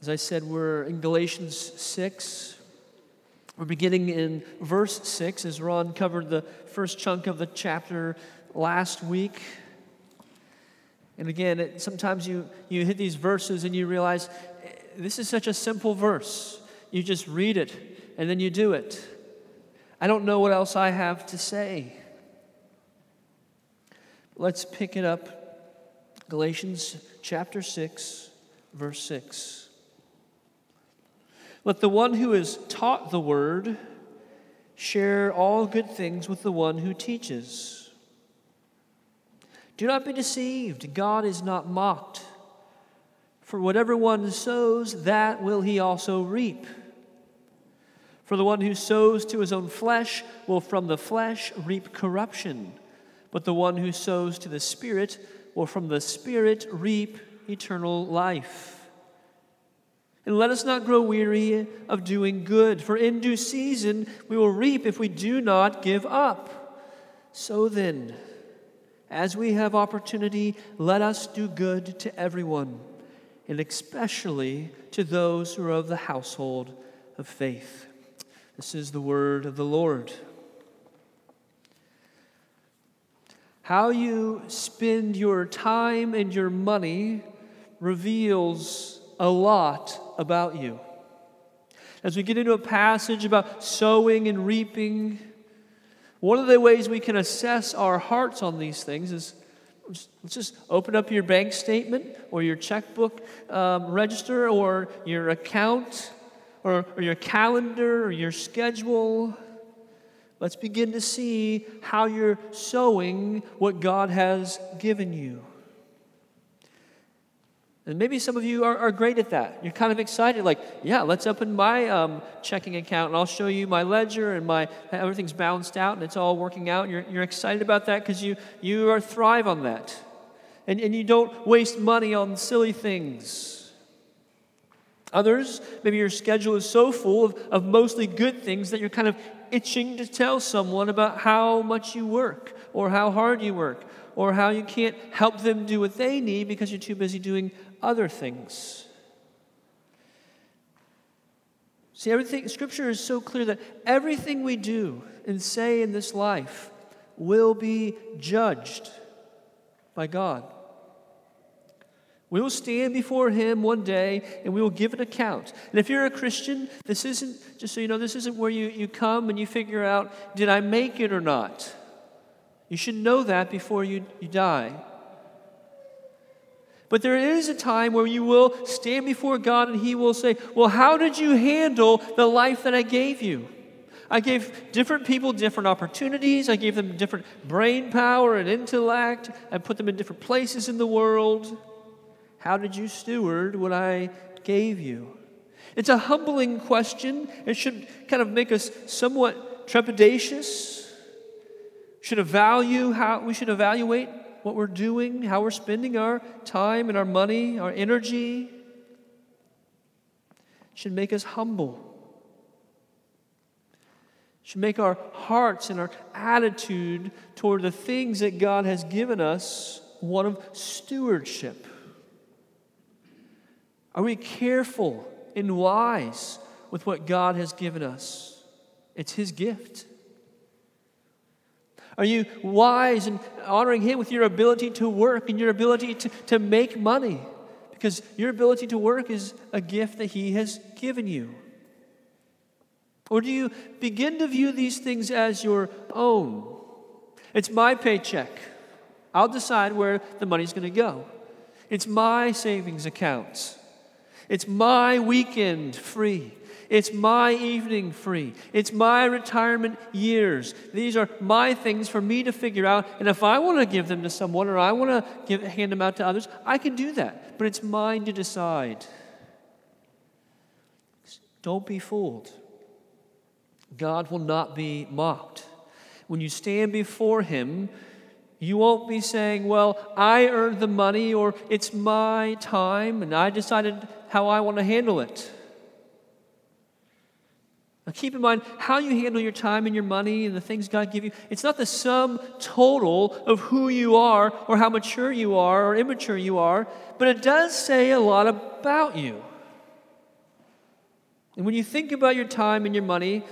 As I said, we're in Galatians 6. We're beginning in verse 6 as Ron covered the first chunk of the chapter last week. And again, it, sometimes you, you hit these verses and you realize eh, this is such a simple verse. You just read it and then you do it. I don't know what else I have to say. Let's pick it up. Galatians chapter 6, verse 6. Let the one who is taught the word share all good things with the one who teaches. Do not be deceived. God is not mocked. For whatever one sows, that will he also reap. For the one who sows to his own flesh will from the flesh reap corruption, but the one who sows to the Spirit will from the Spirit reap eternal life. And let us not grow weary of doing good, for in due season we will reap if we do not give up. So then, as we have opportunity, let us do good to everyone, and especially to those who are of the household of faith. This is the word of the Lord. How you spend your time and your money reveals a lot about you. As we get into a passage about sowing and reaping, one of the ways we can assess our hearts on these things is let's just open up your bank statement or your checkbook um, register or your account or, or your calendar or your schedule. Let's begin to see how you're sowing what God has given you. And maybe some of you are, are great at that. You're kind of excited, like, yeah, let's open my um, checking account and I'll show you my ledger and my everything's balanced out and it's all working out. You're, you're excited about that because you, you are thrive on that. And, and you don't waste money on silly things. Others, maybe your schedule is so full of, of mostly good things that you're kind of itching to tell someone about how much you work or how hard you work or how you can't help them do what they need because you're too busy doing other things. See, everything, Scripture is so clear that everything we do and say in this life will be judged by God. We will stand before Him one day and we will give an account. And if you're a Christian, this isn't, just so you know, this isn't where you, you come and you figure out, did I make it or not? You should know that before you, you die. But there is a time where you will stand before God and He will say, Well, how did you handle the life that I gave you? I gave different people different opportunities. I gave them different brain power and intellect. I put them in different places in the world. How did you steward what I gave you? It's a humbling question. It should kind of make us somewhat trepidatious. Should evaluate how we should evaluate what we're doing, how we're spending our time and our money, our energy, should make us humble. Should make our hearts and our attitude toward the things that God has given us one of stewardship. Are we careful and wise with what God has given us? It's His gift. Are you wise and honoring Him with your ability to work and your ability to, to make money? Because your ability to work is a gift that He has given you. Or do you begin to view these things as your own? It's my paycheck. I'll decide where the money's going to go. It's my savings accounts. It's my weekend free. It's my evening free. It's my retirement years. These are my things for me to figure out. And if I want to give them to someone or I want to give, hand them out to others, I can do that. But it's mine to decide. Don't be fooled. God will not be mocked. When you stand before Him, you won't be saying, Well, I earned the money, or it's my time, and I decided how I want to handle it. Now, keep in mind how you handle your time and your money and the things God give you. It's not the sum total of who you are or how mature you are or immature you are, but it does say a lot about you. And when you think about your time and your money,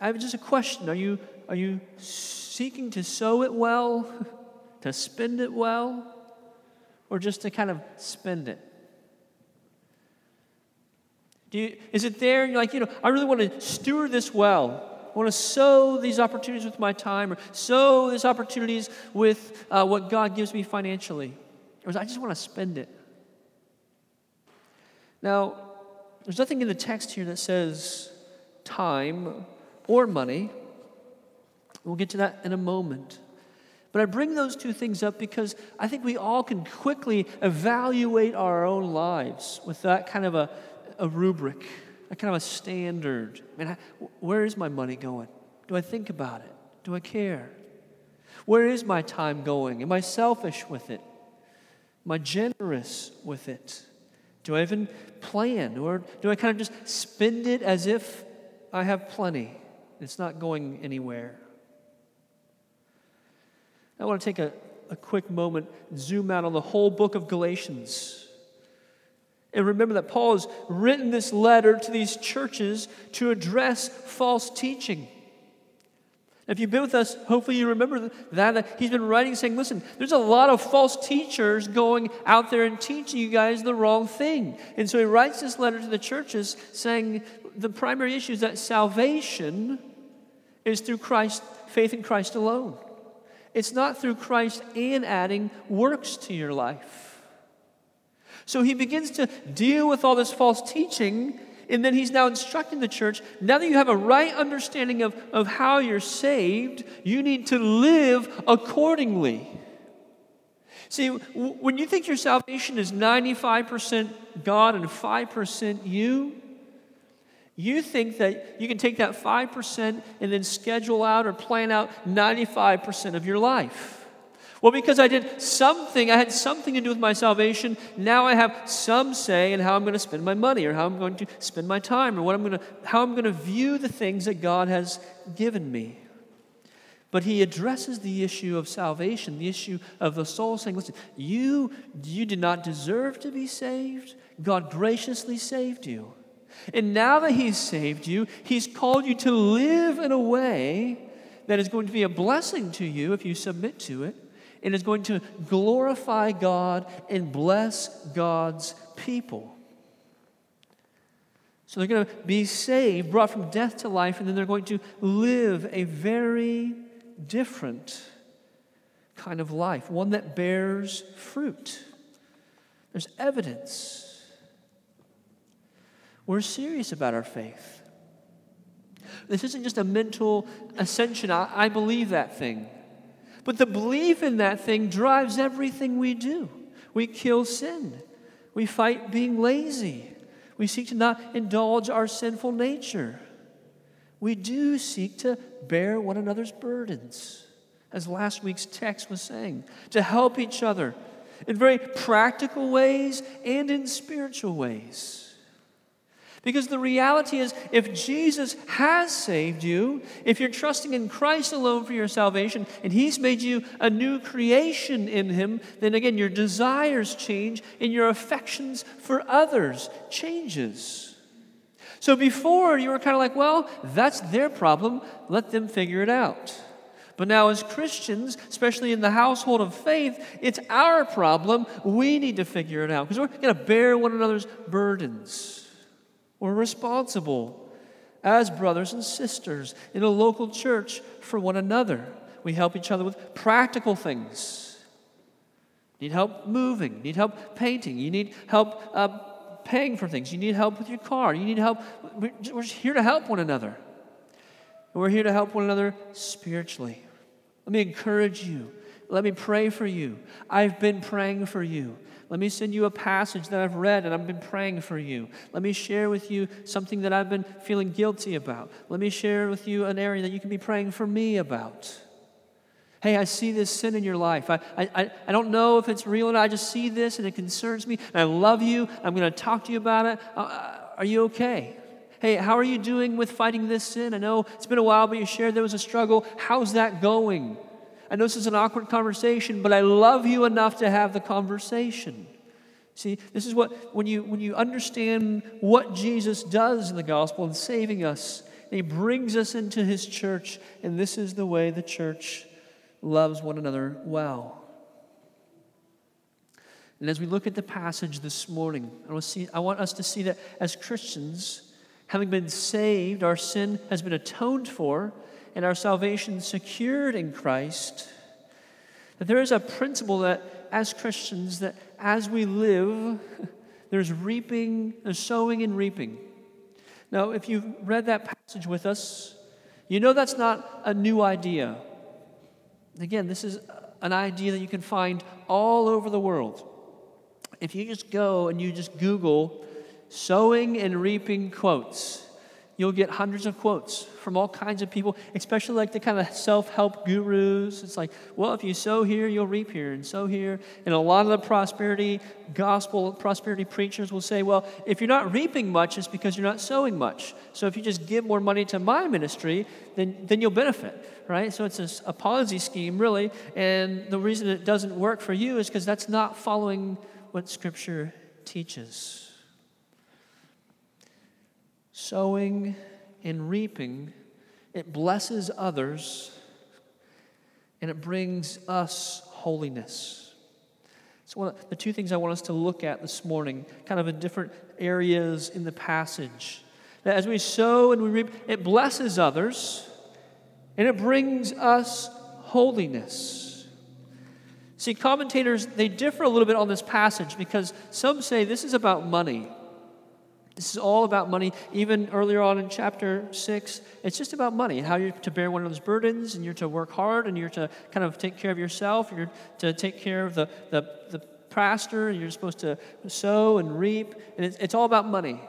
I have just a question. Are you, are you seeking to sow it well, to spend it well, or just to kind of spend it? Do you, is it there and you're like, you know, I really want to steward this well. I want to sow these opportunities with my time or sow these opportunities with uh, what God gives me financially. Or I just want to spend it. Now, there's nothing in the text here that says time or money. We'll get to that in a moment. But I bring those two things up because I think we all can quickly evaluate our own lives with that kind of a, a rubric, a kind of a standard. I mean, where is my money going? Do I think about it? Do I care? Where is my time going? Am I selfish with it? Am I generous with it? Do I even plan? Or do I kind of just spend it as if I have plenty? It's not going anywhere. I want to take a, a quick moment, zoom out on the whole book of Galatians. And remember that Paul has written this letter to these churches to address false teaching. If you've been with us, hopefully you remember that, he's been writing saying, listen, there's a lot of false teachers going out there and teaching you guys the wrong thing. And so he writes this letter to the churches saying the primary issue is that salvation is through Christ, faith in Christ alone. It's not through Christ and adding works to your life. So he begins to deal with all this false teaching and then he's now instructing the church now that you have a right understanding of, of how you're saved, you need to live accordingly. See, w- when you think your salvation is 95% God and 5% you, you think that you can take that 5% and then schedule out or plan out 95% of your life. Well, because I did something, I had something to do with my salvation, now I have some say in how I'm going to spend my money or how I'm going to spend my time or what I'm going to, how I'm going to view the things that God has given me. But he addresses the issue of salvation, the issue of the soul, saying, listen, you, you did not deserve to be saved. God graciously saved you. And now that he's saved you, he's called you to live in a way that is going to be a blessing to you if you submit to it and is going to glorify God and bless God's people. So they're going to be saved, brought from death to life, and then they're going to live a very different kind of life, one that bears fruit. There's evidence. We're serious about our faith. This isn't just a mental ascension. I, I believe that thing. But the belief in that thing drives everything we do. We kill sin, we fight being lazy, we seek to not indulge our sinful nature. We do seek to bear one another's burdens, as last week's text was saying, to help each other in very practical ways and in spiritual ways. Because the reality is, if Jesus has saved you, if you're trusting in Christ alone for your salvation, and He's made you a new creation in Him, then again, your desires change and your affections for others changes. So before, you were kind of like, well, that's their problem. Let them figure it out. But now, as Christians, especially in the household of faith, it's our problem. We need to figure it out because we're going to bear one another's burdens. We're responsible as brothers and sisters in a local church for one another. We help each other with practical things. Need help moving, need help painting, you need help uh, paying for things, you need help with your car, you need help. We're here to help one another. And we're here to help one another spiritually. Let me encourage you. Let me pray for you. I've been praying for you. Let me send you a passage that I've read and I've been praying for you. Let me share with you something that I've been feeling guilty about. Let me share with you an area that you can be praying for me about. Hey, I see this sin in your life. I, I, I don't know if it's real or not. I just see this and it concerns me. And I love you. I'm going to talk to you about it. Uh, uh, are you okay? Hey, how are you doing with fighting this sin? I know it's been a while, but you shared there was a struggle. How's that going? I know this is an awkward conversation, but I love you enough to have the conversation. See, this is what, when you, when you understand what Jesus does in the gospel in saving us, he brings us into his church, and this is the way the church loves one another well. And as we look at the passage this morning, I want, see, I want us to see that as Christians, having been saved, our sin has been atoned for, and our salvation secured in Christ, that there is a principle that as Christians, that as we live, there's reaping, there's sowing and reaping. Now, if you've read that passage with us, you know that's not a new idea. Again, this is an idea that you can find all over the world if you just go and you just Google sowing and reaping quotes, you'll get hundreds of quotes from all kinds of people, especially like the kind of self help gurus. It's like, well, if you sow here, you'll reap here, and sow here. And a lot of the prosperity, gospel prosperity preachers will say, well, if you're not reaping much, it's because you're not sowing much. So if you just give more money to my ministry, then, then you'll benefit, right? So it's a, a Ponzi scheme, really. And the reason it doesn't work for you is because that's not following what Scripture teaches. Sowing and reaping, it blesses others and it brings us holiness. So, one of the two things I want us to look at this morning, kind of in different areas in the passage. That as we sow and we reap, it blesses others and it brings us holiness. See, commentators, they differ a little bit on this passage because some say this is about money. This is all about money. Even earlier on in chapter 6, it's just about money, how you're to bear one another's burdens, and you're to work hard, and you're to kind of take care of yourself, you're to take care of the, the, the pastor, and you're supposed to sow and reap, and it's, it's all about money.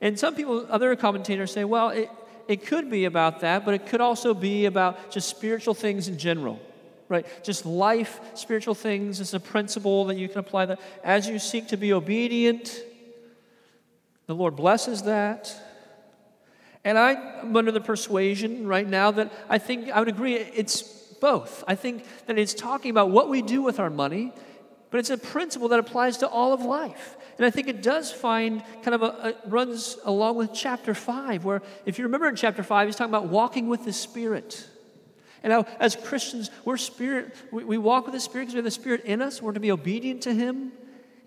And some people, other commentators say, well, it, it could be about that, but it could also be about just spiritual things in general right? Just life, spiritual things is a principle that you can apply that. As you seek to be obedient, the Lord blesses that. And I'm under the persuasion right now that I think I would agree it's both. I think that it's talking about what we do with our money, but it's a principle that applies to all of life. And I think it does find kind of a, a runs along with chapter 5, where if you remember in chapter 5, he's talking about walking with the Spirit. And now, as Christians, we're spirit, we, we walk with the Spirit because we have the Spirit in us. We're to be obedient to Him.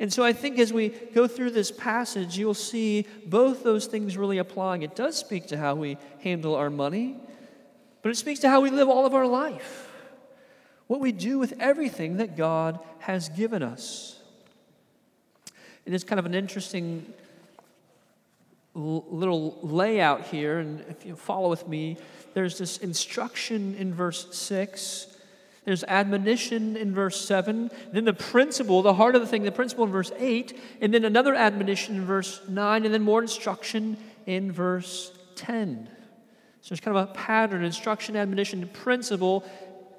And so I think as we go through this passage, you'll see both those things really applying. It does speak to how we handle our money, but it speaks to how we live all of our life, what we do with everything that God has given us. It is kind of an interesting little layout here, and if you follow with me, there's this instruction in verse 6. There's admonition in verse 7. Then the principle, the heart of the thing, the principle in verse 8. And then another admonition in verse 9. And then more instruction in verse 10. So it's kind of a pattern instruction, admonition, principle,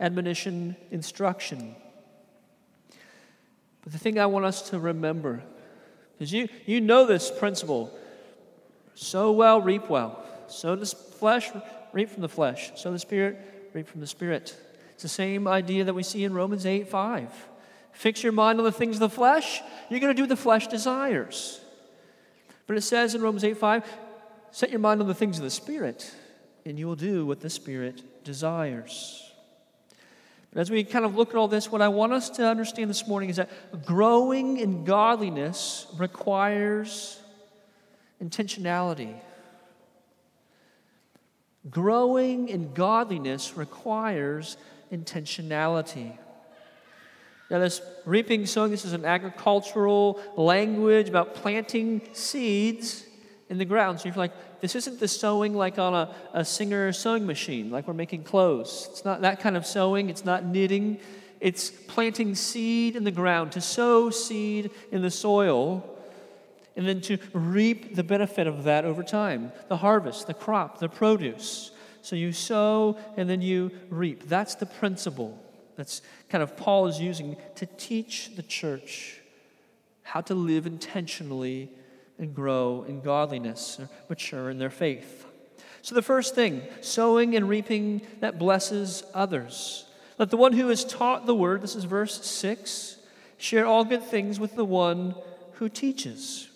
admonition, instruction. But the thing I want us to remember, because you, you know this principle sow well, reap well. Sow the flesh, reap from the flesh. Sow the Spirit, reap from the Spirit. It's the same idea that we see in Romans 8 5. Fix your mind on the things of the flesh, you're going to do the flesh desires. But it says in Romans 8 5, set your mind on the things of the Spirit, and you will do what the Spirit desires. But as we kind of look at all this, what I want us to understand this morning is that growing in godliness requires intentionality. Growing in godliness requires intentionality. Now, this reaping, sowing, this is an agricultural language about planting seeds in the ground. So you're like, this isn't the sowing like on a, a Singer sewing machine, like we're making clothes. It's not that kind of sewing, it's not knitting. It's planting seed in the ground, to sow seed in the soil and then to reap the benefit of that over time the harvest, the crop, the produce. So you sow and then you reap. That's the principle that's kind of Paul is using to teach the church how to live intentionally and grow in godliness, or mature in their faith. So, the first thing, sowing and reaping that blesses others. Let the one who is taught the word, this is verse 6, share all good things with the one who teaches.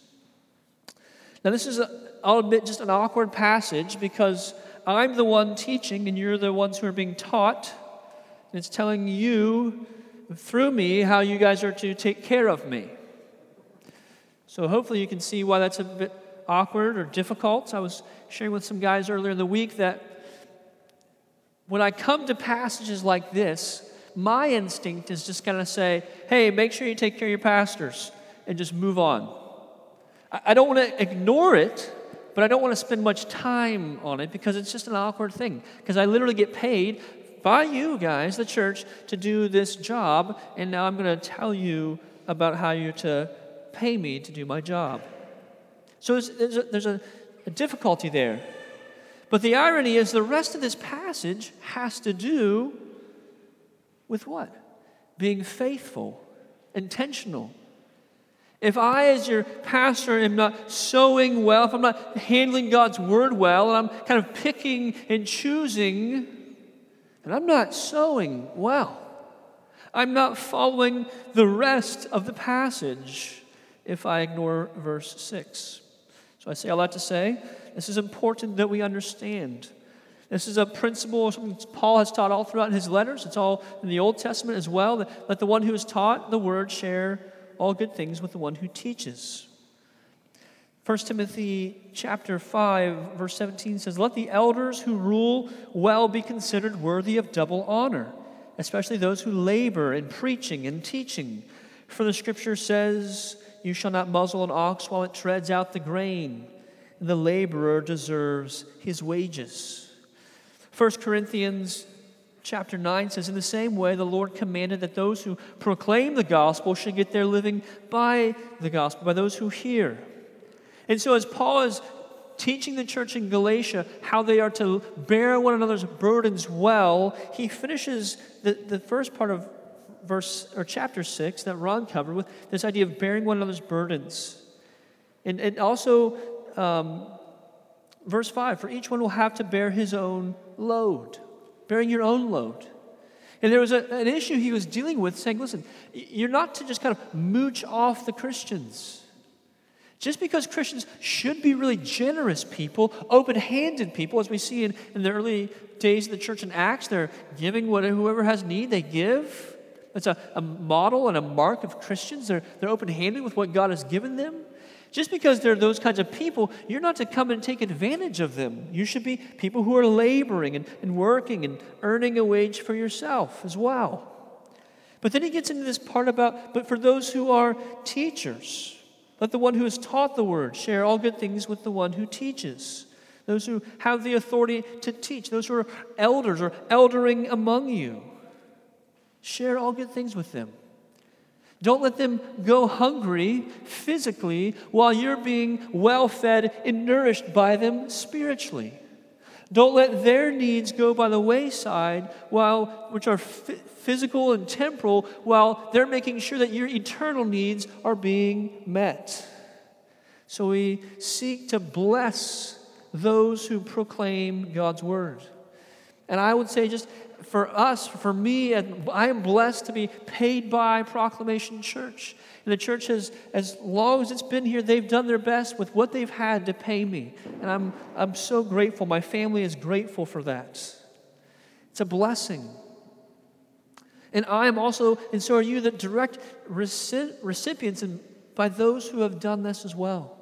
Now, this is, a, I'll admit, just an awkward passage because I'm the one teaching and you're the ones who are being taught. And it's telling you through me how you guys are to take care of me. So hopefully you can see why that's a bit awkward or difficult. I was sharing with some guys earlier in the week that when I come to passages like this, my instinct is just kind of say, hey, make sure you take care of your pastors and just move on. I don't want to ignore it, but I don't want to spend much time on it because it's just an awkward thing. Because I literally get paid by you guys, the church, to do this job, and now I'm going to tell you about how you're to pay me to do my job. So there's, a, there's a, a difficulty there. But the irony is, the rest of this passage has to do with what? Being faithful, intentional, if I, as your pastor, am not sowing well, if I'm not handling God's word well, and I'm kind of picking and choosing, and I'm not sowing well, I'm not following the rest of the passage if I ignore verse 6. So I say all that to say this is important that we understand. This is a principle Paul has taught all throughout his letters. It's all in the Old Testament as well. That let the one who is taught the word share all good things with the one who teaches. 1 Timothy chapter 5 verse 17 says, "Let the elders who rule well be considered worthy of double honor, especially those who labor in preaching and teaching. For the scripture says, you shall not muzzle an ox while it treads out the grain, and the laborer deserves his wages." 1 Corinthians chapter 9 says, In the same way, the Lord commanded that those who proclaim the gospel should get their living by the gospel, by those who hear. And so, as Paul is teaching the church in Galatia how they are to bear one another's burdens well, he finishes the, the first part of verse or chapter 6 that Ron covered with this idea of bearing one another's burdens. And, and also, um, verse 5 for each one will have to bear his own load bearing your own load. And there was a, an issue he was dealing with, saying, listen, you're not to just kind of mooch off the Christians. Just because Christians should be really generous people, open handed people, as we see in, in the early days of the church in Acts, they're giving what, whoever has need, they give. It's a, a model and a mark of Christians. They're, they're open handed with what God has given them. Just because they're those kinds of people, you're not to come and take advantage of them. You should be people who are laboring and, and working and earning a wage for yourself as well. But then he gets into this part about, but for those who are teachers, let the one who has taught the word share all good things with the one who teaches. Those who have the authority to teach, those who are elders or eldering among you, share all good things with them. Don't let them go hungry physically while you're being well fed and nourished by them spiritually. Don't let their needs go by the wayside, while, which are f- physical and temporal, while they're making sure that your eternal needs are being met. So we seek to bless those who proclaim God's word. And I would say, just for us, for me, and I am blessed to be paid by Proclamation Church. And the church has, as long as it's been here, they've done their best with what they've had to pay me. And I'm, I'm so grateful. My family is grateful for that. It's a blessing. And I am also, and so are you, the direct recipients and by those who have done this as well.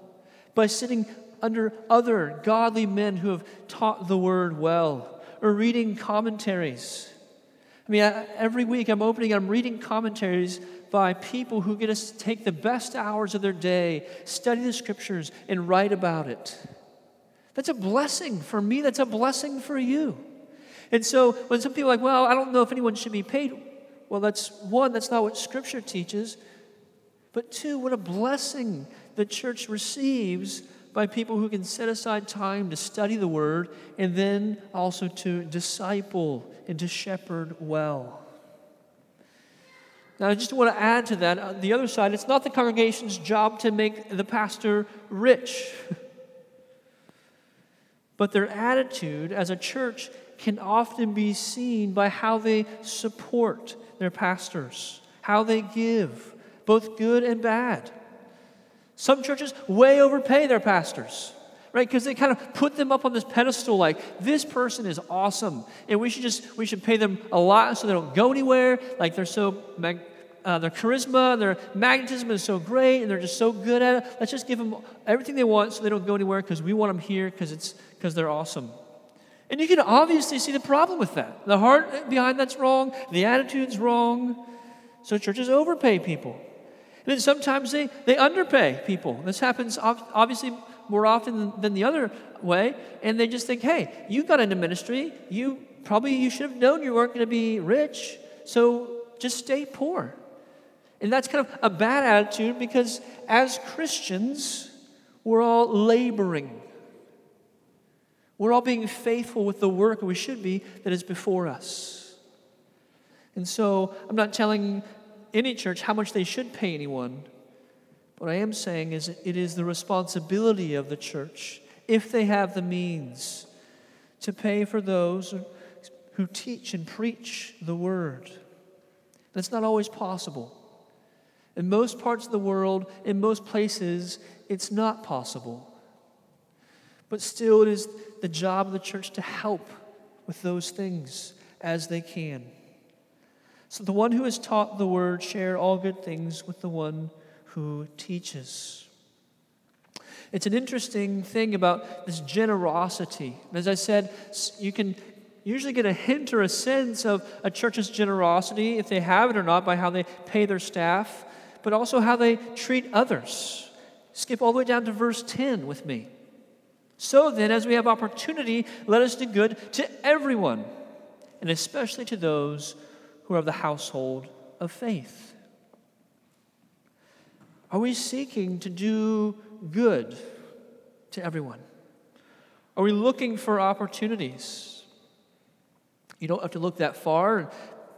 By sitting under other godly men who have taught the word well or reading commentaries. I mean, every week I'm opening, I'm reading commentaries by people who get to take the best hours of their day, study the scriptures, and write about it. That's a blessing for me. That's a blessing for you. And so when some people are like, well, I don't know if anyone should be paid, well, that's one, that's not what scripture teaches. But two, what a blessing the church receives by people who can set aside time to study the Word and then also to disciple and to shepherd well. Now, I just want to add to that on uh, the other side, it's not the congregation's job to make the pastor rich. but their attitude as a church can often be seen by how they support their pastors, how they give, both good and bad. Some churches way overpay their pastors, right? Because they kind of put them up on this pedestal like this person is awesome, and we should just we should pay them a lot so they don't go anywhere. Like they're so mag- uh, their charisma, their magnetism is so great, and they're just so good at it. Let's just give them everything they want so they don't go anywhere because we want them here because it's because they're awesome. And you can obviously see the problem with that. The heart behind that's wrong, the attitude's wrong. So churches overpay people. And then sometimes they, they underpay people. This happens obviously more often than, the other way. And they just think, hey, you got into ministry. You probably you should have known you weren't going to be rich. So just stay poor. And that's kind of a bad attitude because as Christians, we're all laboring. We're all being faithful with the work we should be that is before us. And so I'm not telling any church how much they should pay anyone. What I am saying is it is the responsibility of the church, if they have the means, to pay for those who teach and preach the word. That's not always possible. In most parts of the world, in most places, it's not possible. But still, it is the job of the church to help with those things as they can. So the one who has taught the word share all good things with the one who teaches. It's an interesting thing about this generosity. As I said, you can usually get a hint or a sense of a church's generosity, if they have it or not, by how they pay their staff, but also how they treat others. Skip all the way down to verse 10 with me. So then, as we have opportunity, let us do good to everyone, and especially to those who are of the household of faith. Are we seeking to do good to everyone? Are we looking for opportunities? You don't have to look that far.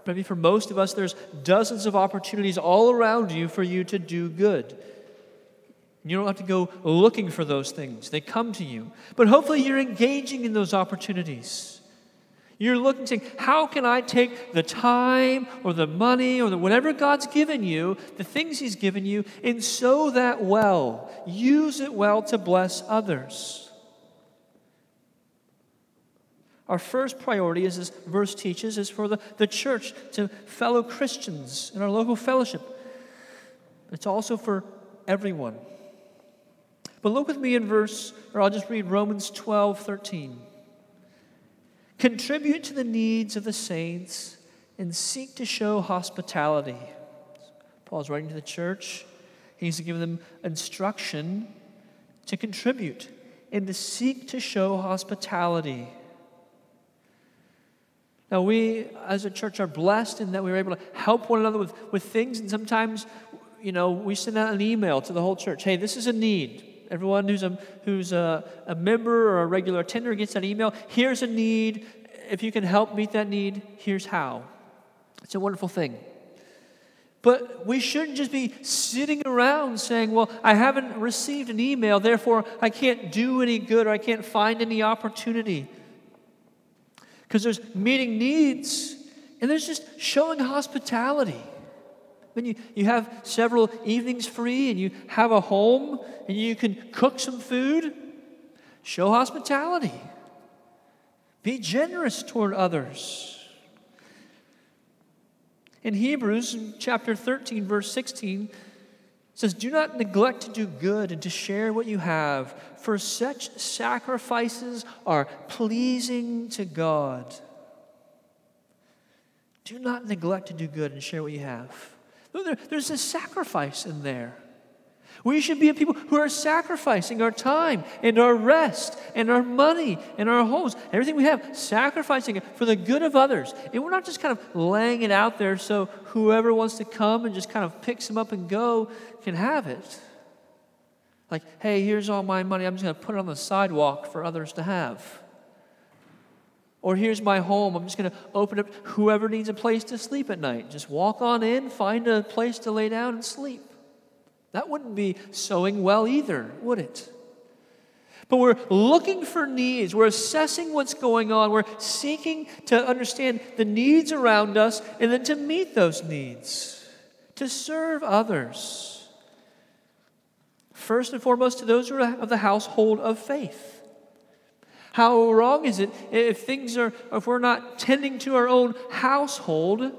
Maybe for most of us, there's dozens of opportunities all around you for you to do good. You don't have to go looking for those things, they come to you. But hopefully, you're engaging in those opportunities. You're looking, saying, How can I take the time or the money or the, whatever God's given you, the things He's given you, and sow that well? Use it well to bless others. Our first priority, as this verse teaches, is for the, the church to fellow Christians in our local fellowship. It's also for everyone. But look with me in verse, or I'll just read Romans 12, 13. Contribute to the needs of the saints and seek to show hospitality. Paul's writing to the church. He's giving them instruction to contribute and to seek to show hospitality. Now, we as a church are blessed in that we are able to help one another with, with things, and sometimes, you know, we send out an email to the whole church hey, this is a need. Everyone who's, a, who's a, a member or a regular attender gets that email. Here's a need. If you can help meet that need, here's how. It's a wonderful thing. But we shouldn't just be sitting around saying, Well, I haven't received an email, therefore I can't do any good or I can't find any opportunity. Because there's meeting needs and there's just showing hospitality. When you, you have several evenings free and you have a home and you can cook some food, show hospitality. Be generous toward others. In Hebrews chapter 13, verse 16, says, Do not neglect to do good and to share what you have, for such sacrifices are pleasing to God. Do not neglect to do good and share what you have. There, there's a sacrifice in there. We should be a people who are sacrificing our time and our rest and our money and our homes, everything we have, sacrificing it for the good of others. And we're not just kind of laying it out there so whoever wants to come and just kind of picks them up and go can have it. Like, hey, here's all my money. I'm just going to put it on the sidewalk for others to have. Or here's my home. I'm just going to open up. Whoever needs a place to sleep at night, just walk on in, find a place to lay down and sleep. That wouldn't be sowing well either, would it? But we're looking for needs. We're assessing what's going on. We're seeking to understand the needs around us and then to meet those needs, to serve others. first and foremost to those who are of the household of faith. How wrong is it if things are, if we're not tending to our own household,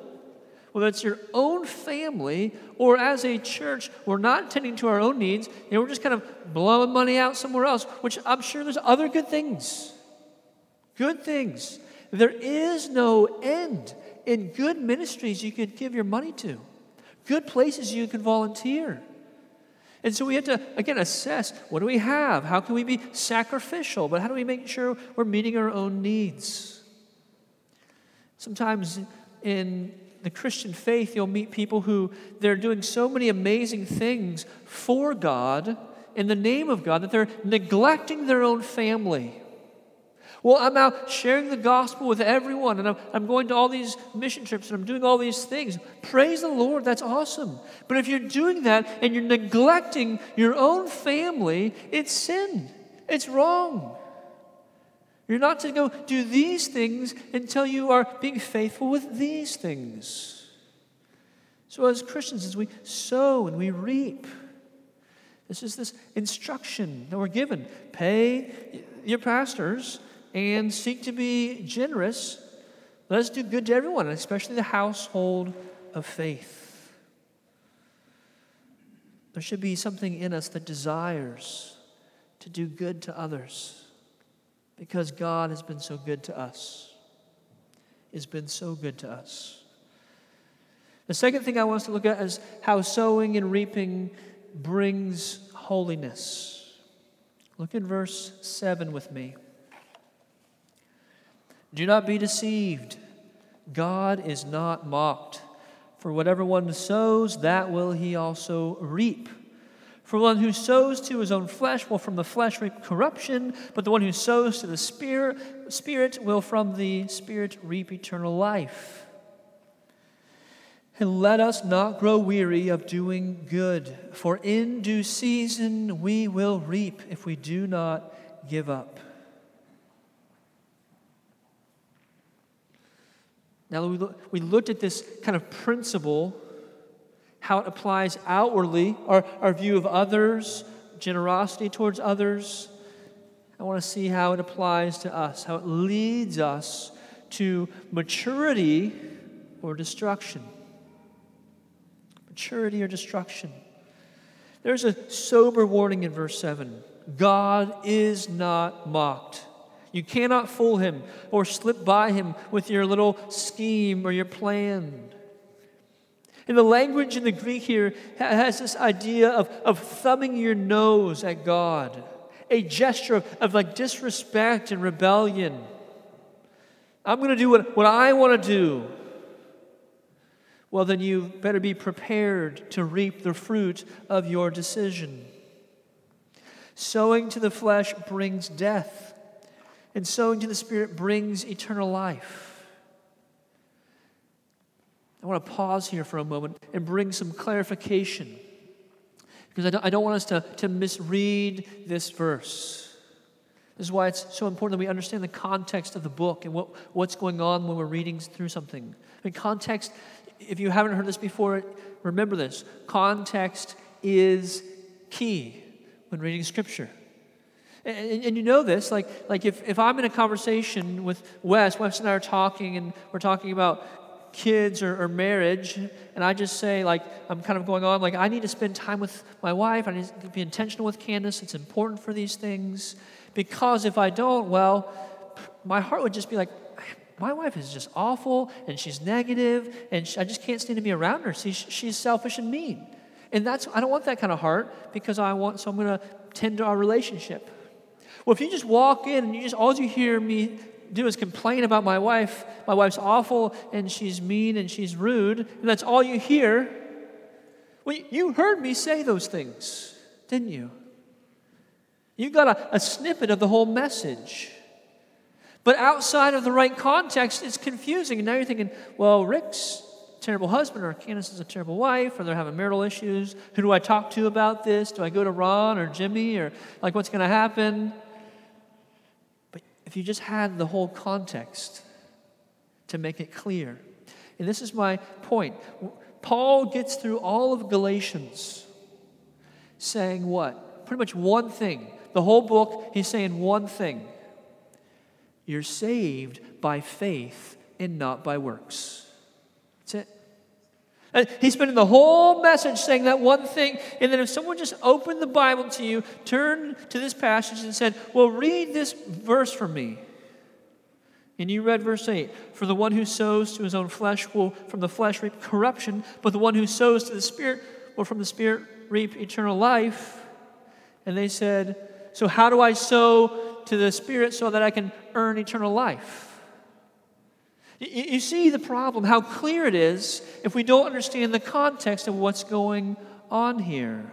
whether it's your own family or as a church, we're not tending to our own needs, and we're just kind of blowing money out somewhere else, which I'm sure there's other good things. Good things. There is no end in good ministries you could give your money to, good places you can volunteer. And so we have to, again, assess what do we have? How can we be sacrificial? But how do we make sure we're meeting our own needs? Sometimes in the Christian faith, you'll meet people who they're doing so many amazing things for God in the name of God that they're neglecting their own family. Well, I'm out sharing the gospel with everyone, and I'm, I'm going to all these mission trips and I'm doing all these things. Praise the Lord, that's awesome. But if you're doing that and you're neglecting your own family, it's sin, it's wrong. You're not to go do these things until you are being faithful with these things. So, as Christians, as we sow and we reap, this is this instruction that we're given. Pay your pastors and seek to be generous. Let us do good to everyone, especially the household of faith. There should be something in us that desires to do good to others because God has been so good to us. Has been so good to us. The second thing I want us to look at is how sowing and reaping brings holiness. Look at verse 7 with me. Do not be deceived. God is not mocked. For whatever one sows, that will he also reap. For one who sows to his own flesh will from the flesh reap corruption, but the one who sows to the Spirit, Spirit will from the Spirit reap eternal life. And let us not grow weary of doing good, for in due season we will reap if we do not give up. Now, we, look, we looked at this kind of principle, how it applies outwardly, our, our view of others, generosity towards others. I want to see how it applies to us, how it leads us to maturity or destruction. Maturity or destruction. There's a sober warning in verse 7 God is not mocked. You cannot fool him or slip by him with your little scheme or your plan. And the language in the Greek here has this idea of, of thumbing your nose at God, a gesture of, of like disrespect and rebellion. I'm going to do what, what I want to do. Well, then you better be prepared to reap the fruit of your decision. Sowing to the flesh brings death and sowing to the Spirit brings eternal life. I want to pause here for a moment and bring some clarification because I don't, I don't want us to, to misread this verse. This is why it's so important that we understand the context of the book and what, what's going on when we're reading through something. I mean, context, if you haven't heard this before, remember this context is key when reading Scripture. And, and, you know this, like, like if, if I'm in a conversation with Wes, Wes and I are talking, and we're talking about kids or, or, marriage, and I just say, like, I'm kind of going on, like, I need to spend time with my wife, I need to be intentional with Candace, it's important for these things. Because if I don't, well, my heart would just be like, my wife is just awful, and she's negative, and she, I just can't stand to be around her. See, she's selfish and mean. And that's, I don't want that kind of heart because I want, so I'm going to tend to our relationship. Well, if you just walk in and you just all you hear me do is complain about my wife, my wife's awful and she's mean and she's rude, and that's all you hear, well, you heard me say those things, didn't you? You got a, a snippet of the whole message. But outside of the right context, it's confusing. And now you're thinking, well, Rick's terrible husband, or Candace is a terrible wife, or they're having marital issues. Who do I talk to about this? Do I go to Ron or Jimmy, or like what's going to happen? If you just had the whole context to make it clear. And this is my point. Paul gets through all of Galatians saying what? pretty much one thing. The whole book, he's saying one thing You're saved by faith and not by works. And he's spending the whole message saying that one thing. And then if someone just opened the Bible to you, turned to this passage and said, Well, read this verse for me. And you read verse 8 For the one who sows to his own flesh will from the flesh reap corruption, but the one who sows to the Spirit will from the Spirit reap eternal life. And they said, So how do I sow to the Spirit so that I can earn eternal life? You see the problem, how clear it is if we don't understand the context of what's going on here.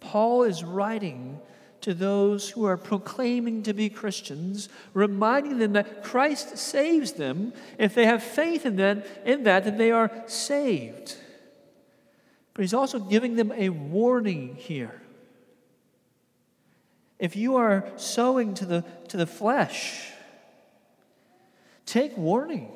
Paul is writing to those who are proclaiming to be Christians, reminding them that Christ saves them. If they have faith in that, in that, then they are saved. But he's also giving them a warning here. If you are sowing to the, to the flesh, take warning.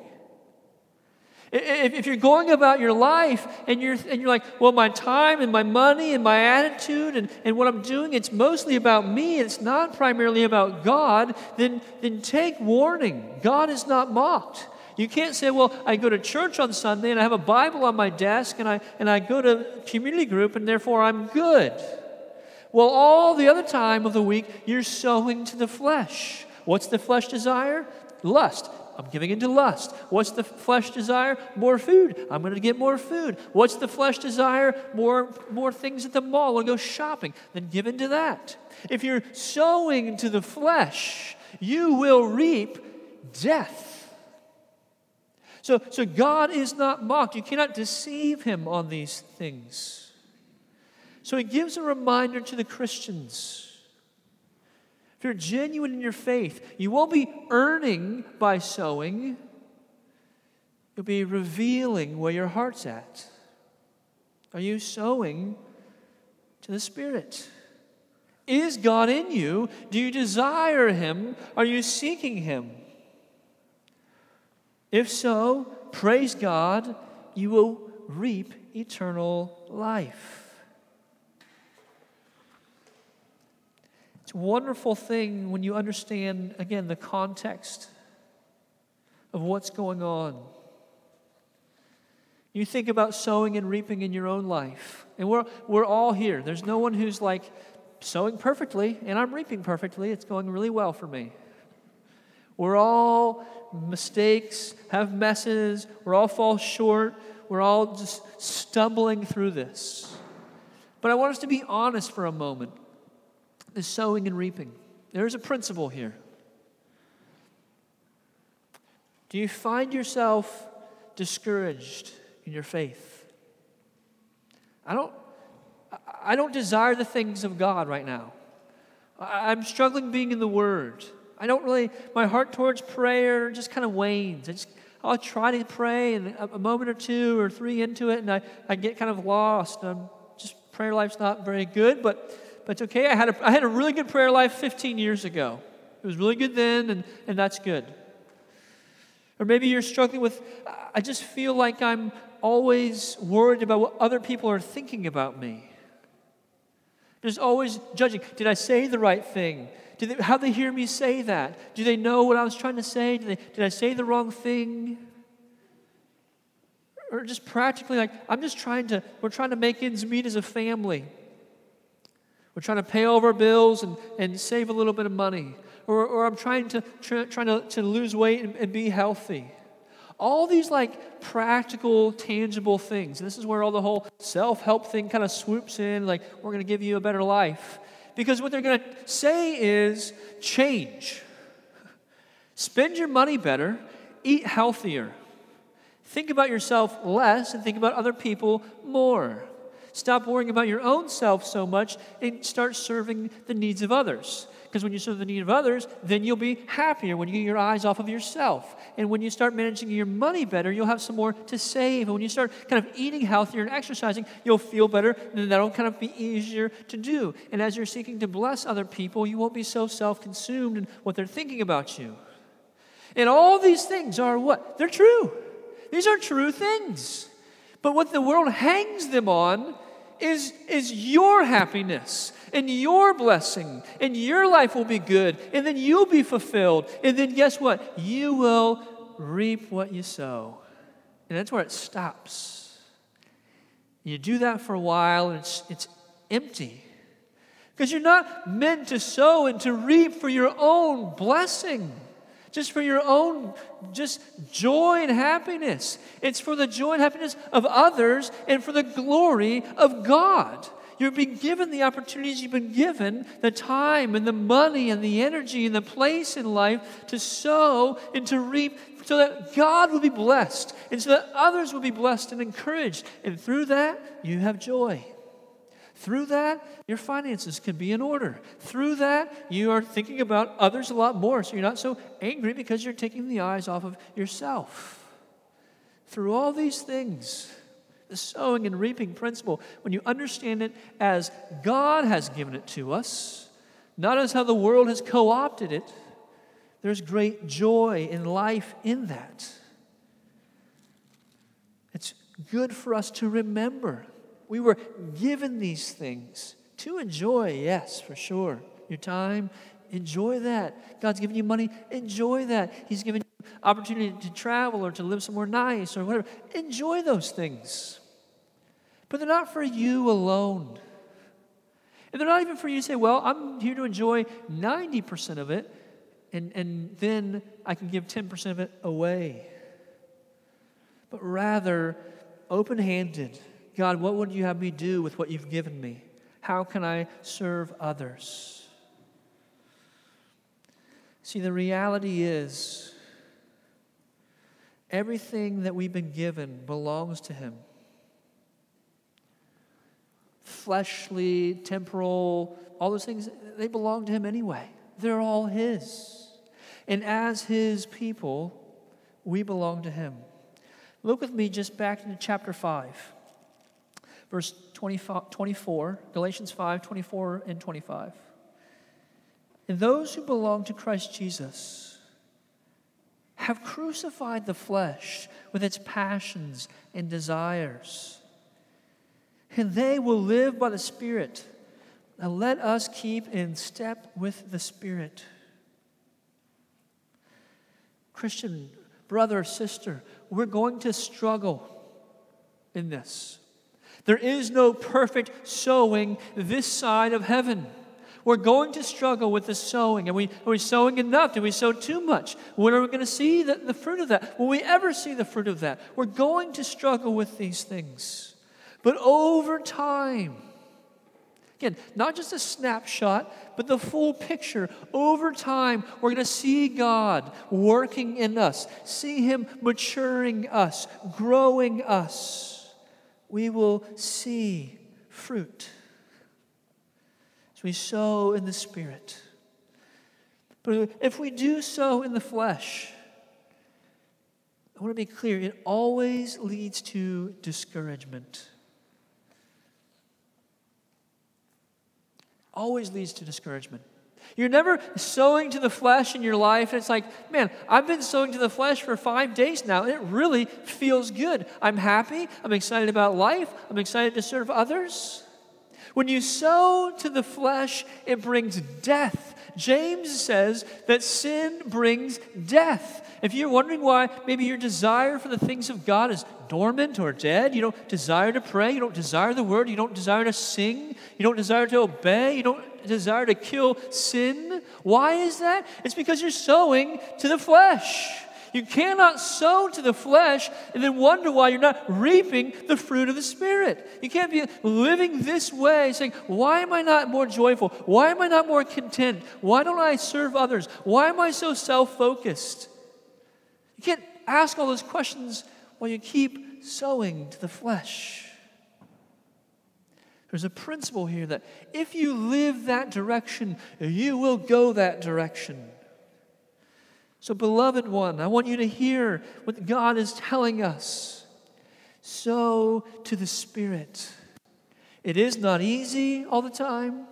If, you're going about your life and you're, and you're like, well, my time and my money and my attitude and, and what I'm doing, it's mostly about me, it's not primarily about God, then, then take warning. God is not mocked. You can't say, well, I go to church on Sunday and I have a Bible on my desk and I, and I go to community group and therefore I'm good. Well, all the other time of the week, you're sowing to the flesh. What's the flesh desire? Lust. I'm giving into lust. What's the flesh desire? More food. I'm going to get more food. What's the flesh desire? More, more things at the mall. I'll go shopping. Then give into that. If you're sowing to the flesh, you will reap death. So, so God is not mocked. You cannot deceive him on these things. So he gives a reminder to the Christians if you're genuine in your faith, you won't be earning by sowing, you'll be revealing where your heart's at. Are you sowing to the Spirit? Is God in you? Do you desire Him? Are you seeking Him? If so, praise God, you will reap eternal life. It's a wonderful thing when you understand, again, the context of what's going on. You think about sowing and reaping in your own life. And we're, we're all here. There's no one who's like sowing perfectly, and I'm reaping perfectly. It's going really well for me. We're all mistakes, have messes, we're all fall short, we're all just stumbling through this. But I want us to be honest for a moment is sowing and reaping. There's a principle here. Do you find yourself discouraged in your faith? I don't, I don't desire the things of God right now. I'm struggling being in the Word. I don't really, my heart towards prayer just kind of wanes. I just, I'll try to pray, and a moment or two or three into it, and I, I get kind of lost. I'm just, prayer life's not very good, but it's okay. I had, a, I had a really good prayer life 15 years ago. It was really good then, and, and that's good. Or maybe you're struggling with, I just feel like I'm always worried about what other people are thinking about me. There's always judging. Did I say the right thing? Did they, how they hear me say that? Do they know what I was trying to say? Did, they, did I say the wrong thing? Or just practically, like, I'm just trying to, we're trying to make ends meet as a family. We're trying to pay all of our bills and, and save a little bit of money. Or, or I'm trying to, try, trying to, to lose weight and, and be healthy. All these like practical, tangible things. this is where all the whole self help thing kind of swoops in like, we're going to give you a better life. Because what they're going to say is change. Spend your money better, eat healthier. Think about yourself less and think about other people more. Stop worrying about your own self so much and start serving the needs of others. Because when you serve the need of others, then you'll be happier when you get your eyes off of yourself. And when you start managing your money better, you'll have some more to save. And when you start kind of eating healthier and exercising, you'll feel better, and that'll kind of be easier to do. And as you're seeking to bless other people, you won't be so self consumed in what they're thinking about you. And all these things are what? They're true. These are true things. But what the world hangs them on is, is your happiness. and your blessing, and your life will be good, and then you'll be fulfilled. And then guess what? You will reap what you sow. And that's where it stops. You do that for a while, and it's, it's empty. Because you're not meant to sow and to reap for your own blessing, just for your own just joy and happiness. It's for the joy and happiness of others and for the glory of God. You've been given the opportunities you've been given, the time and the money and the energy and the place in life to sow and to reap so that God will be blessed and so that others will be blessed and encouraged. And through that, you have joy. Through that, your finances can be in order. Through that, you are thinking about others a lot more, so you're not so angry because you're taking the eyes off of yourself. Through all these things, the sowing and reaping principle, when you understand it as God has given it to us, not as how the world has co opted it, there's great joy in life in that. It's good for us to remember we were given these things to enjoy, yes, for sure. Your time, enjoy that. God's given you money, enjoy that. He's given you opportunity to travel or to live somewhere nice or whatever. Enjoy those things. But they're not for you alone. And they're not even for you to say, well, I'm here to enjoy 90% of it, and, and then I can give 10% of it away. But rather, open handed God, what would you have me do with what you've given me? How can I serve others? See, the reality is everything that we've been given belongs to Him. Fleshly, temporal, all those things, they belong to Him anyway. They're all His. And as His people, we belong to Him. Look with me just back into chapter 5 verse 24, Galatians 5 24 and 25. And those who belong to Christ Jesus have crucified the flesh with its passions and desires. And they will live by the Spirit. Now let us keep in step with the Spirit. Christian brother, sister, we're going to struggle in this. There is no perfect sowing this side of heaven. We're going to struggle with the sowing. Are we, are we sowing enough? Do we sow too much? When are we going to see the, the fruit of that? Will we ever see the fruit of that? We're going to struggle with these things. But over time, Again, not just a snapshot, but the full picture. Over time, we're going to see God working in us, see Him maturing us, growing us we will see fruit. as we sow in the Spirit. But if we do so in the flesh, I want to be clear, it always leads to discouragement. Always leads to discouragement. You're never sowing to the flesh in your life, and it's like, man, I've been sowing to the flesh for five days now, and it really feels good. I'm happy. I'm excited about life. I'm excited to serve others. When you sow to the flesh, it brings death. James says that sin brings death. If you're wondering why maybe your desire for the things of God is dormant or dead, you don't desire to pray, you don't desire the word, you don't desire to sing, you don't desire to obey, you don't desire to kill sin. Why is that? It's because you're sowing to the flesh. You cannot sow to the flesh and then wonder why you're not reaping the fruit of the Spirit. You can't be living this way saying, Why am I not more joyful? Why am I not more content? Why don't I serve others? Why am I so self focused? You can't ask all those questions while you keep sowing to the flesh. There's a principle here that if you live that direction, you will go that direction. So, beloved one, I want you to hear what God is telling us. Sow to the Spirit. It is not easy all the time.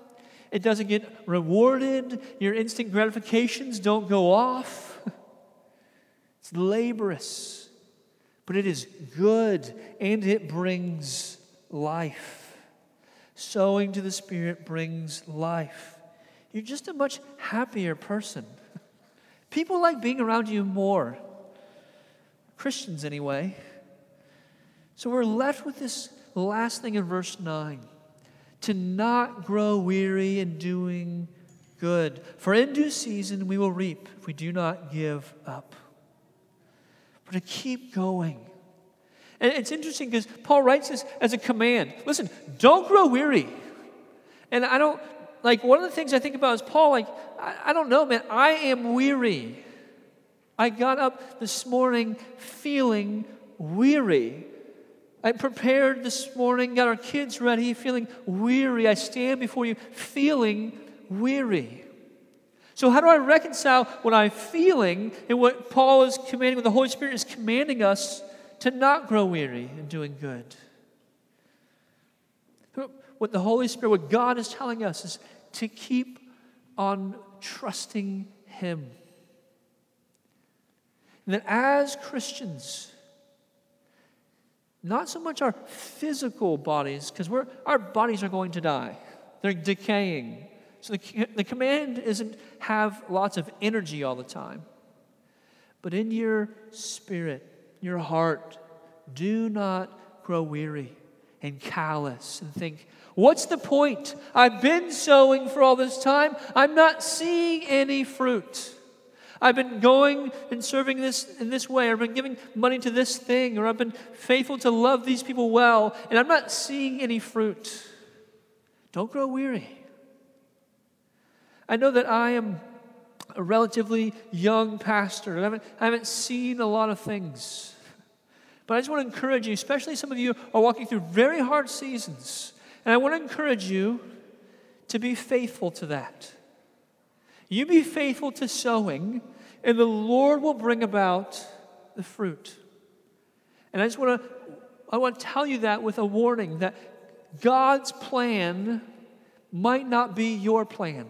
It doesn't get rewarded. Your instant gratifications don't go off. Laborious, but it is good and it brings life. Sowing to the Spirit brings life. You're just a much happier person. People like being around you more. Christians, anyway. So we're left with this last thing in verse 9 to not grow weary in doing good. For in due season we will reap if we do not give up. But to keep going. And it's interesting because Paul writes this as a command. Listen, don't grow weary. And I don't, like, one of the things I think about is Paul, like, I, I don't know, man, I am weary. I got up this morning feeling weary. I prepared this morning, got our kids ready, feeling weary. I stand before you feeling weary. So, how do I reconcile what I'm feeling and what Paul is commanding, what the Holy Spirit is commanding us to not grow weary in doing good? What the Holy Spirit, what God is telling us is to keep on trusting Him. And that as Christians, not so much our physical bodies, because we're our bodies are going to die, they're decaying. So the, the command isn't have lots of energy all the time, but in your spirit, your heart, do not grow weary and callous and think, what's the point? I've been sowing for all this time, I'm not seeing any fruit. I've been going and serving this in this way, or I've been giving money to this thing, or I've been faithful to love these people well, and I'm not seeing any fruit. Don't grow weary. I know that I am a relatively young pastor. I haven't, I haven't seen a lot of things. But I just want to encourage you, especially some of you are walking through very hard seasons. And I want to encourage you to be faithful to that. You be faithful to sowing, and the Lord will bring about the fruit. And I just want to I want to tell you that with a warning that God's plan might not be your plan.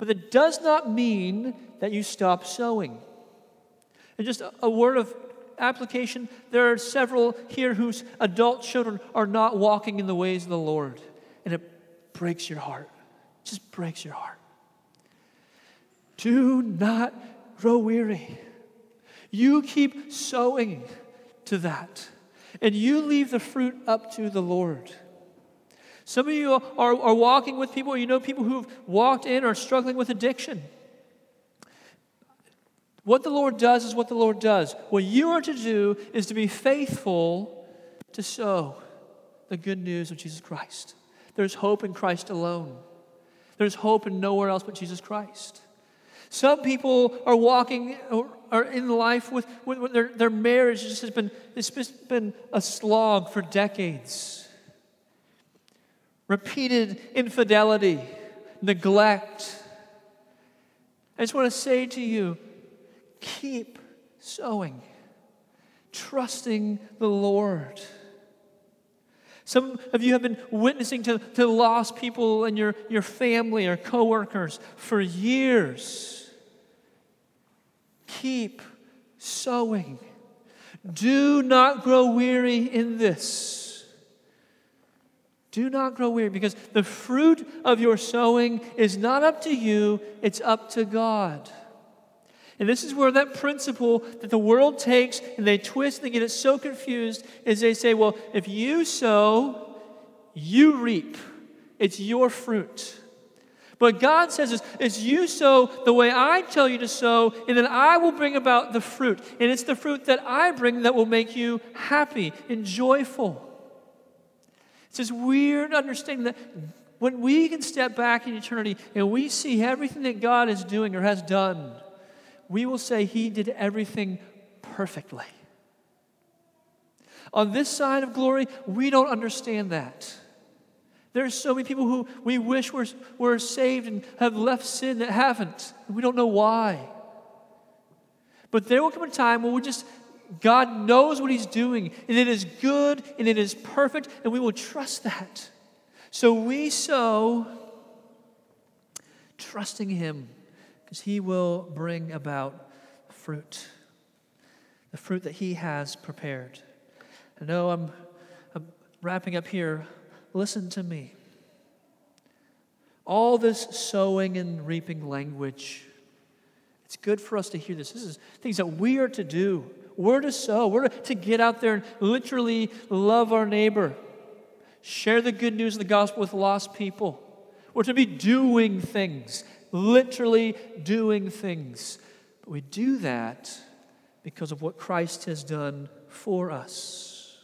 But that does not mean that you stop sowing. And just a, word of application there are several here whose adult children are not walking in the ways of the Lord. And it breaks your heart. It just breaks your heart. Do not grow weary. You keep sowing to that, and you leave the fruit up to the Lord. Some of you are, are walking with people, you know people who've walked in or struggling with addiction. What the Lord does is what the Lord does. What you are to do is to be faithful to sow the good news of Jesus Christ. There's hope in Christ alone. There's hope in nowhere else but Jesus Christ. Some people are walking or are in life with, with their, their marriage just has been, it's just been a slog for decades. Repeated infidelity, neglect. I just want to say to you keep sowing, trusting the Lord. Some of you have been witnessing to, to lost people in your, your family or coworkers for years. Keep sowing. Do not grow weary in this. Do not grow weary because the fruit of your sowing is not up to you, it's up to God. And this is where that principle that the world takes and they twist and they get it so confused is they say, well, if you sow, you reap. It's your fruit. But God says is, is you sow the way I tell you to sow, and then I will bring about the fruit. And it's the fruit that I bring that will make you happy and joyful. It's this weird understanding that when we can step back in eternity and we see everything that God is doing or has done, we will say He did everything perfectly. On this side of glory, we don't understand that. There are so many people who we wish were, were saved and have left sin that haven't. We don't know why. But there will come a time when we just, God knows what He's doing, and it is good and it is perfect, and we will trust that. So we sow trusting Him because He will bring about fruit, the fruit that He has prepared. I know I'm, I'm wrapping up here listen to me. All this sowing and reaping language, it's good for us to hear this. This is things that we are to do. We're to sow. We're to get out there and literally love our neighbor, share the good news of the gospel with lost people. We're to be doing things, literally doing things. But we do that because of what Christ has done for us.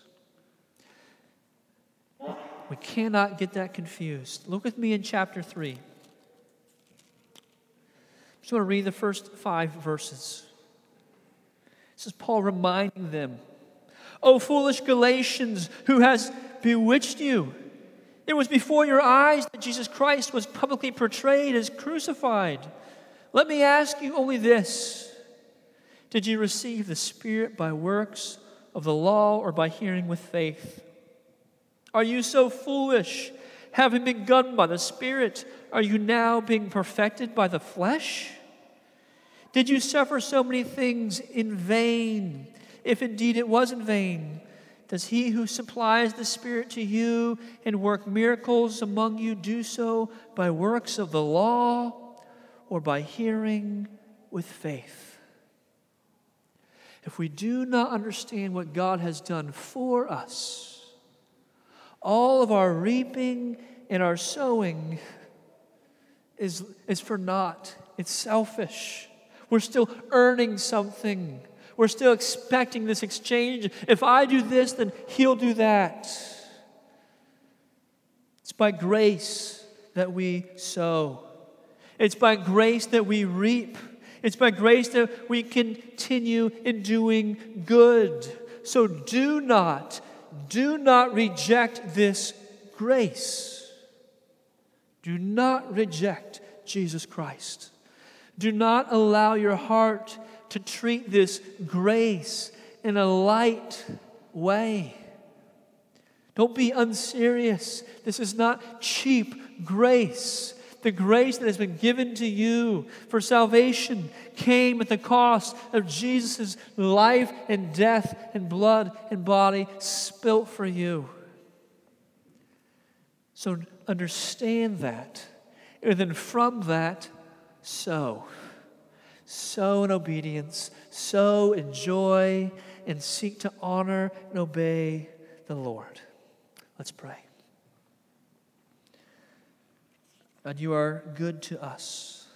We cannot get that confused. Look with me in chapter 3. I just want to read the first five verses. This is Paul reminding them, O foolish Galatians, who has bewitched you? It was before your eyes that Jesus Christ was publicly portrayed as crucified. Let me ask you only this Did you receive the Spirit by works of the law or by hearing with faith? Are you so foolish? Having begun by the Spirit, are you now being perfected by the flesh? Did you suffer so many things in vain, if indeed it was in vain? Does he who supplies the Spirit to you and work miracles among you do so by works of the law or by hearing with faith? If we do not understand what God has done for us, all of our reaping and our sowing is, is for naught. It's selfish. We're still earning something. We're still expecting this exchange. If I do this, then he'll do that. It's by grace that we sow, it's by grace that we reap. It's by grace that we continue in doing good. So do not, do not reject this grace. Do not reject Jesus Christ. Do not allow your heart to treat this grace in a light way. Don't be unserious. This is not cheap grace. The grace that has been given to you for salvation came at the cost of Jesus' life and death and blood and body spilt for you. So understand that. And then from that, sow sow in obedience, sow in joy, and seek to honor and obey the Lord. Let's pray. God, you are good to us.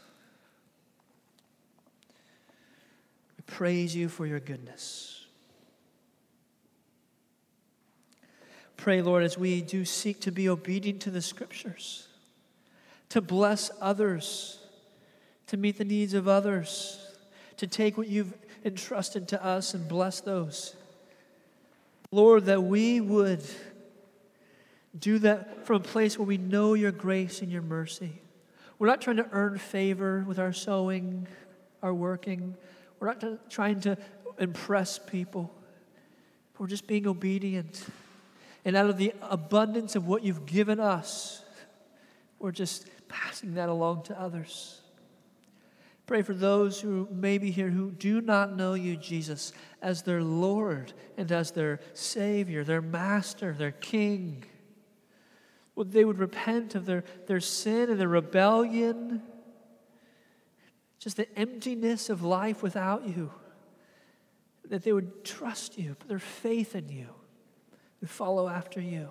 We praise you for your goodness. Pray, Lord, as we do seek to be obedient to the scriptures, to bless others to meet the needs of others, to take what you've entrusted to us and bless those. Lord, that we would do that from a place where we know your grace and your mercy. We're not trying to earn favor with our sowing, our working. We're not trying to impress people. We're just being obedient. And out of the abundance of what you've given us, we're just passing that along to others. Pray for those who may be here who do not know you, Jesus, as their Lord and as their Savior, their Master, their King. Would they would repent of their, their sin and their rebellion, just the emptiness of life without you. That they would trust you, put their faith in you, and follow after you.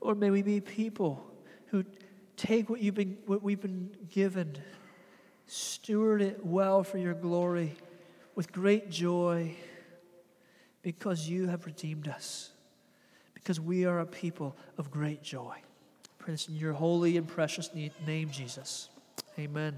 Or may we be people who take what, you've been, what we've been given Steward it well for your glory with great joy because you have redeemed us, because we are a people of great joy. Pray this in your holy and precious name, Jesus. Amen.